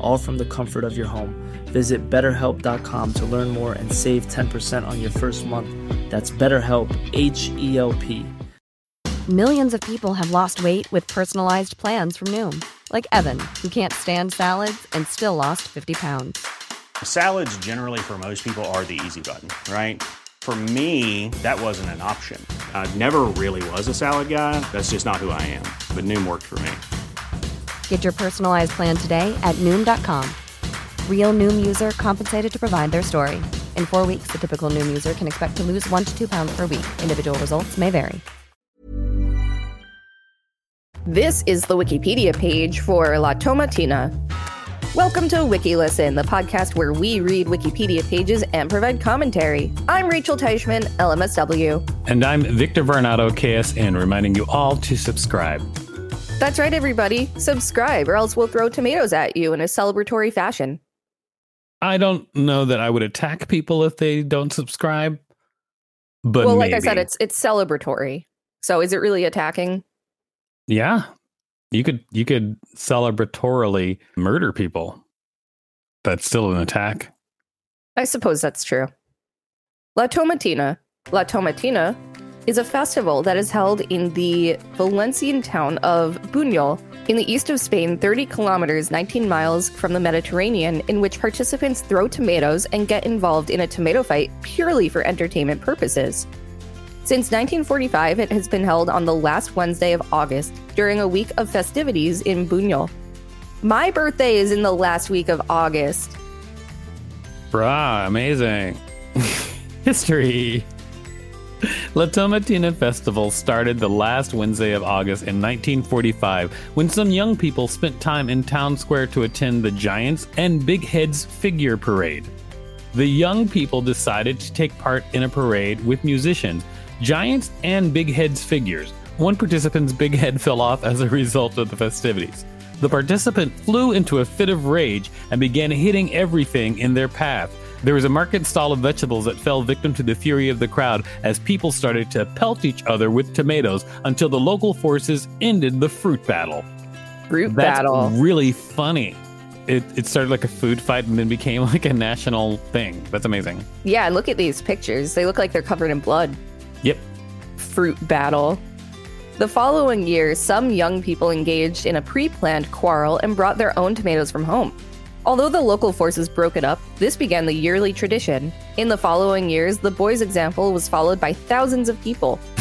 all from the comfort of your home. Visit betterhelp.com to learn more and save 10% on your first month. That's BetterHelp, H E L P. Millions of people have lost weight with personalized plans from Noom, like Evan, who can't stand salads and still lost 50 pounds. Salads, generally, for most people, are the easy button, right? For me, that wasn't an option. I never really was a salad guy. That's just not who I am. But Noom worked for me. Get your personalized plan today at Noom.com. Real Noom user compensated to provide their story. In four weeks, the typical Noom user can expect to lose one to two pounds per week. Individual results may vary. This is the Wikipedia page for La Tomatina. Welcome to WikiListen, the podcast where we read Wikipedia pages and provide commentary. I'm Rachel Teichman, LMSW. And I'm Victor Varnado, KSN, reminding you all to subscribe. That's right, everybody. Subscribe, or else we'll throw tomatoes at you in a celebratory fashion. I don't know that I would attack people if they don't subscribe. But well, maybe. like I said, it's it's celebratory. So is it really attacking? Yeah. You could you could celebratorily murder people. That's still an attack. I suppose that's true. La Tomatina. La Tomatina is a festival that is held in the Valencian town of Buñol in the east of Spain, 30 kilometers, 19 miles from the Mediterranean, in which participants throw tomatoes and get involved in a tomato fight purely for entertainment purposes. Since 1945, it has been held on the last Wednesday of August during a week of festivities in Buñol. My birthday is in the last week of August. Brah, amazing. History. La Tomatina Festival started the last Wednesday of August in 1945 when some young people spent time in town square to attend the Giants and Big Heads figure parade. The young people decided to take part in a parade with musicians, Giants, and Big Heads figures. One participant's big head fell off as a result of the festivities. The participant flew into a fit of rage and began hitting everything in their path. There was a market stall of vegetables that fell victim to the fury of the crowd as people started to pelt each other with tomatoes until the local forces ended the fruit battle. Fruit That's battle. really funny. It, it started like a food fight and then became like a national thing. That's amazing. Yeah, look at these pictures. They look like they're covered in blood. Yep. Fruit battle. The following year, some young people engaged in a pre planned quarrel and brought their own tomatoes from home. Although the local forces broke it up, this began the yearly tradition. In the following years, the boys' example was followed by thousands of people.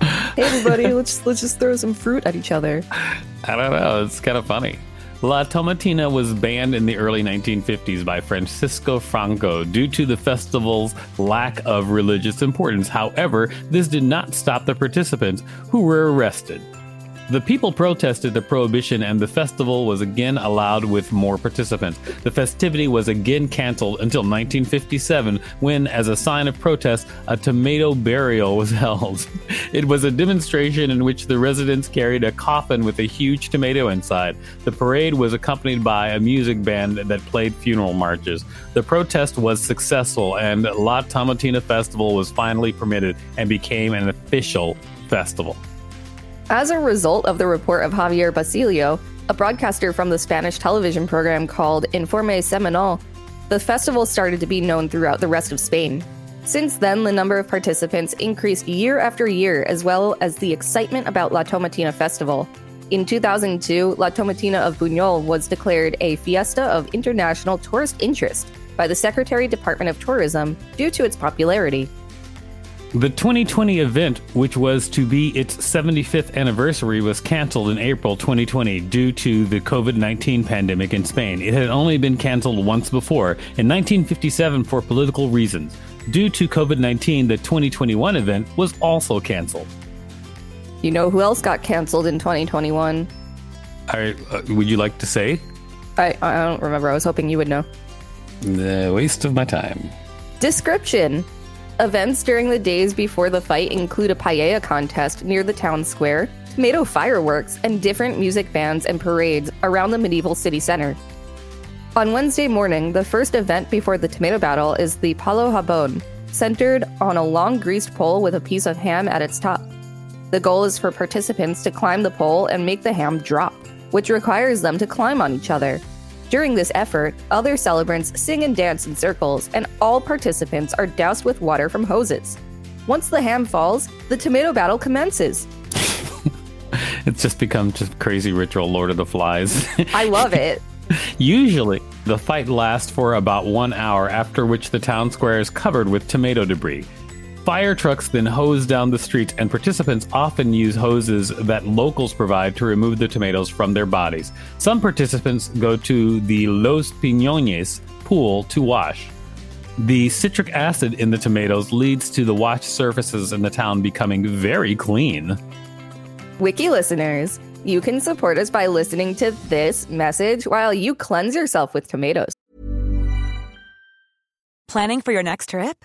hey everybody, let's let's just throw some fruit at each other. I don't know. It's kind of funny. La Tomatina was banned in the early 1950s by Francisco Franco due to the festival's lack of religious importance. However, this did not stop the participants who were arrested. The people protested the prohibition and the festival was again allowed with more participants. The festivity was again canceled until 1957 when, as a sign of protest, a tomato burial was held. It was a demonstration in which the residents carried a coffin with a huge tomato inside. The parade was accompanied by a music band that played funeral marches. The protest was successful and La Tomatina Festival was finally permitted and became an official festival. As a result of the report of Javier Basilio, a broadcaster from the Spanish television program called Informe Semanal, the festival started to be known throughout the rest of Spain. Since then, the number of participants increased year after year, as well as the excitement about La Tomatina Festival. In 2002, La Tomatina of Buñol was declared a Fiesta of International Tourist Interest by the Secretary Department of Tourism due to its popularity. The 2020 event, which was to be its 75th anniversary, was canceled in April 2020 due to the COVID 19 pandemic in Spain. It had only been canceled once before, in 1957, for political reasons. Due to COVID 19, the 2021 event was also canceled. You know who else got canceled in 2021? I, uh, would you like to say? I, I don't remember. I was hoping you would know. The waste of my time. Description Events during the days before the fight include a paella contest near the town square, tomato fireworks, and different music bands and parades around the medieval city center. On Wednesday morning, the first event before the tomato battle is the Palo Jabon, centered on a long greased pole with a piece of ham at its top. The goal is for participants to climb the pole and make the ham drop, which requires them to climb on each other. During this effort, other celebrants sing and dance in circles, and all participants are doused with water from hoses. Once the ham falls, the tomato battle commences. it's just become just crazy ritual Lord of the Flies. I love it. Usually, the fight lasts for about one hour, after which the town square is covered with tomato debris. Fire trucks then hose down the streets, and participants often use hoses that locals provide to remove the tomatoes from their bodies. Some participants go to the Los Piñones pool to wash. The citric acid in the tomatoes leads to the wash surfaces in the town becoming very clean. Wiki listeners, you can support us by listening to this message while you cleanse yourself with tomatoes. Planning for your next trip?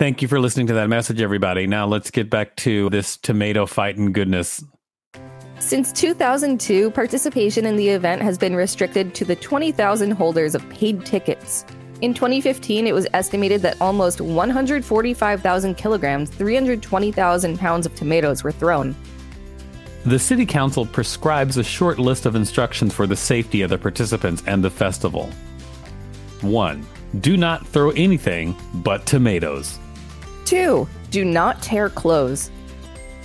Thank you for listening to that message, everybody. Now let's get back to this tomato fighting goodness. Since 2002, participation in the event has been restricted to the 20,000 holders of paid tickets. In 2015, it was estimated that almost 145,000 kilograms, 320,000 pounds of tomatoes were thrown. The City Council prescribes a short list of instructions for the safety of the participants and the festival. 1. Do not throw anything but tomatoes. 2. Do not tear clothes.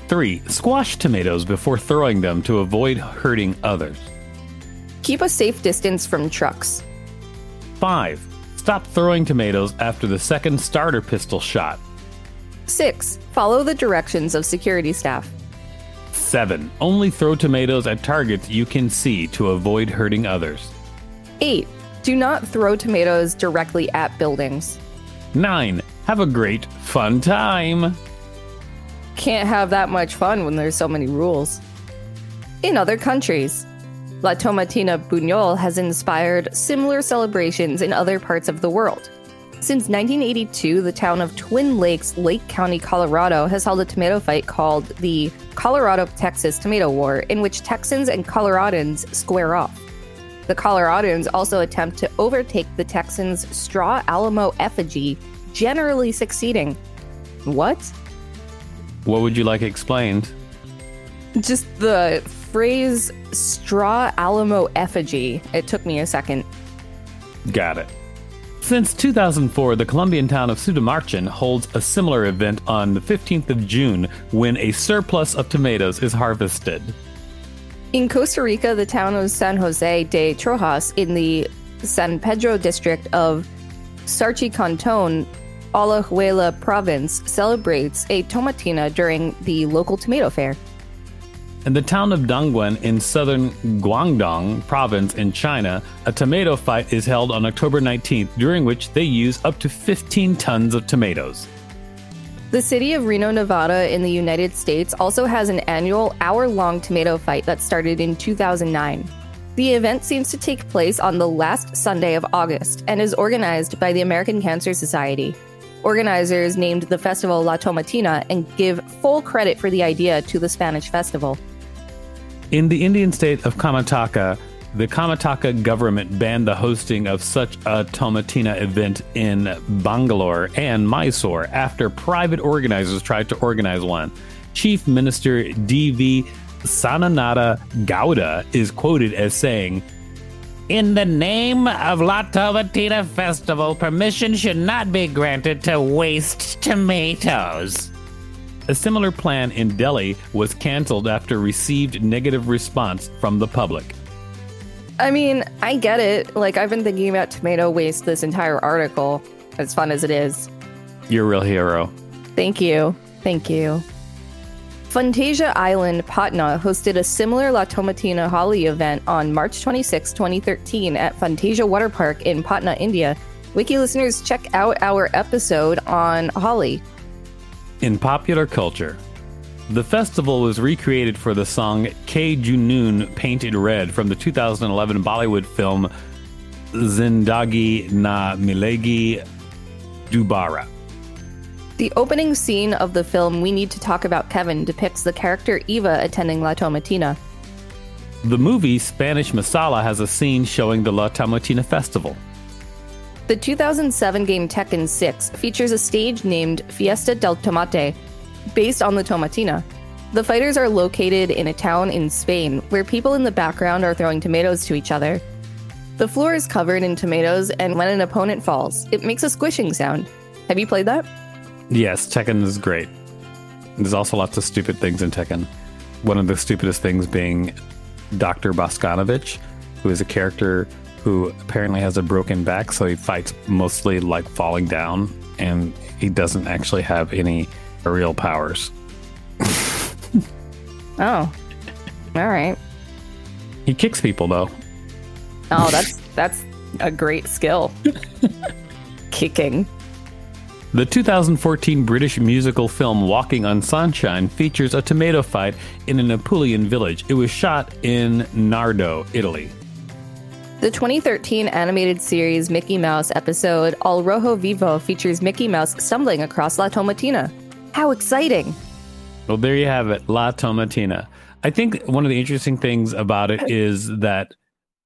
3. Squash tomatoes before throwing them to avoid hurting others. Keep a safe distance from trucks. 5. Stop throwing tomatoes after the second starter pistol shot. 6. Follow the directions of security staff. 7. Only throw tomatoes at targets you can see to avoid hurting others. 8. Do not throw tomatoes directly at buildings. 9. Have a great, fun time. Can't have that much fun when there's so many rules. In other countries, La Tomatina Buñol has inspired similar celebrations in other parts of the world. Since 1982, the town of Twin Lakes, Lake County, Colorado, has held a tomato fight called the Colorado Texas Tomato War, in which Texans and Coloradans square off. The Coloradans also attempt to overtake the Texans' straw Alamo effigy, generally succeeding. What? What would you like explained? Just the phrase straw Alamo effigy. It took me a second. Got it. Since 2004, the Colombian town of Sutamarchán holds a similar event on the 15th of June when a surplus of tomatoes is harvested. In Costa Rica, the town of San Jose de Trojas in the San Pedro district of Sarchi Canton, Alajuela province celebrates a tomatina during the local tomato fair. In the town of Dongguan in southern Guangdong province in China, a tomato fight is held on October 19th, during which they use up to 15 tons of tomatoes. The city of Reno, Nevada, in the United States, also has an annual hour long tomato fight that started in 2009. The event seems to take place on the last Sunday of August and is organized by the American Cancer Society. Organizers named the festival La Tomatina and give full credit for the idea to the Spanish festival. In the Indian state of Karnataka, the Karnataka government banned the hosting of such a Tomatina event in Bangalore and Mysore after private organizers tried to organize one. Chief Minister D.V. Sadananda Gowda is quoted as saying, in the name of La Tomatina Festival, permission should not be granted to waste tomatoes. A similar plan in Delhi was canceled after received negative response from the public. I mean, I get it. Like, I've been thinking about tomato waste this entire article, as fun as it is. You're a real hero. Thank you. Thank you. Fantasia Island, Patna, hosted a similar La Tomatina Holi event on March 26, 2013, at Fantasia Water Park in Patna, India. Wiki listeners, check out our episode on Holi. In popular culture, the festival was recreated for the song Ik Junoon Paint It Red from the 2011 Bollywood film Zindagi Na Milegi Dobara. The opening scene of the film We Need to Talk About Kevin depicts the character Eva attending La Tomatina. The movie Spanish Masala has a scene showing the La Tomatina festival. The 2007 game Tekken 6 features a stage named Fiesta del Tomate, based on the Tomatina. The fighters are located in a town in Spain where people in the background are throwing tomatoes to each other. The floor is covered in tomatoes, and when an opponent falls, it makes a squishing sound. Have you played that? Yes, Tekken is great. There's also lots of stupid things in Tekken. One of the stupidest things being Dr. Bosconovitch, who is a character who apparently has a broken back, so he fights mostly like falling down, and he doesn't actually have any real powers. oh, all right. He kicks people though. Oh, that's that's a great skill. Kicking. The 2014 British musical film Walking on Sunshine features a tomato fight in an Apulian village. It was shot in Nardo, Italy. The 2013 animated series Mickey Mouse episode Al Rojo Vivo features Mickey Mouse stumbling across La Tomatina. How exciting! Well, there you have it, La Tomatina. I think one of the interesting things about it is that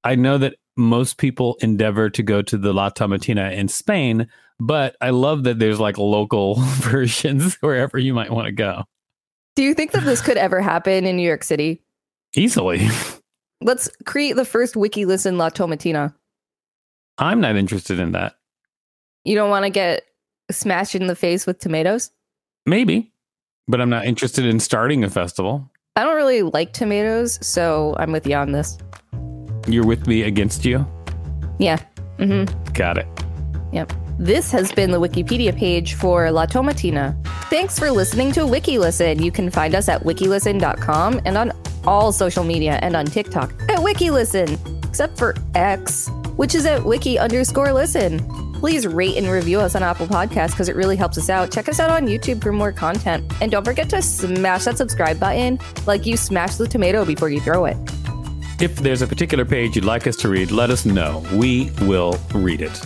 I know that most people endeavor to go to the La Tomatina in Spain, but I love that there's like local versions wherever you might want to go. Do you think that this could ever happen in New York City? Easily. Let's create the first wiki listen La Tomatina. I'm not interested in that. You don't want to get smashed in the face with tomatoes? Maybe, but I'm not interested in starting a festival. I don't really like tomatoes, so I'm with you on this. You're with me against you? Yeah. Mm-hmm. Got it. Yep. This has been the Wikipedia page for La Tomatina. Thanks for listening to WikiListen. You can find us at wikilisten.com and on all social media and on TikTok at WikiListen, except for X, which is at wiki underscore listen. Please rate and review us on Apple Podcasts because it really helps us out. Check us out on YouTube for more content. And don't forget to smash that subscribe button like you smash the tomato before you throw it. If there's a particular page you'd like us to read, let us know. We will read it.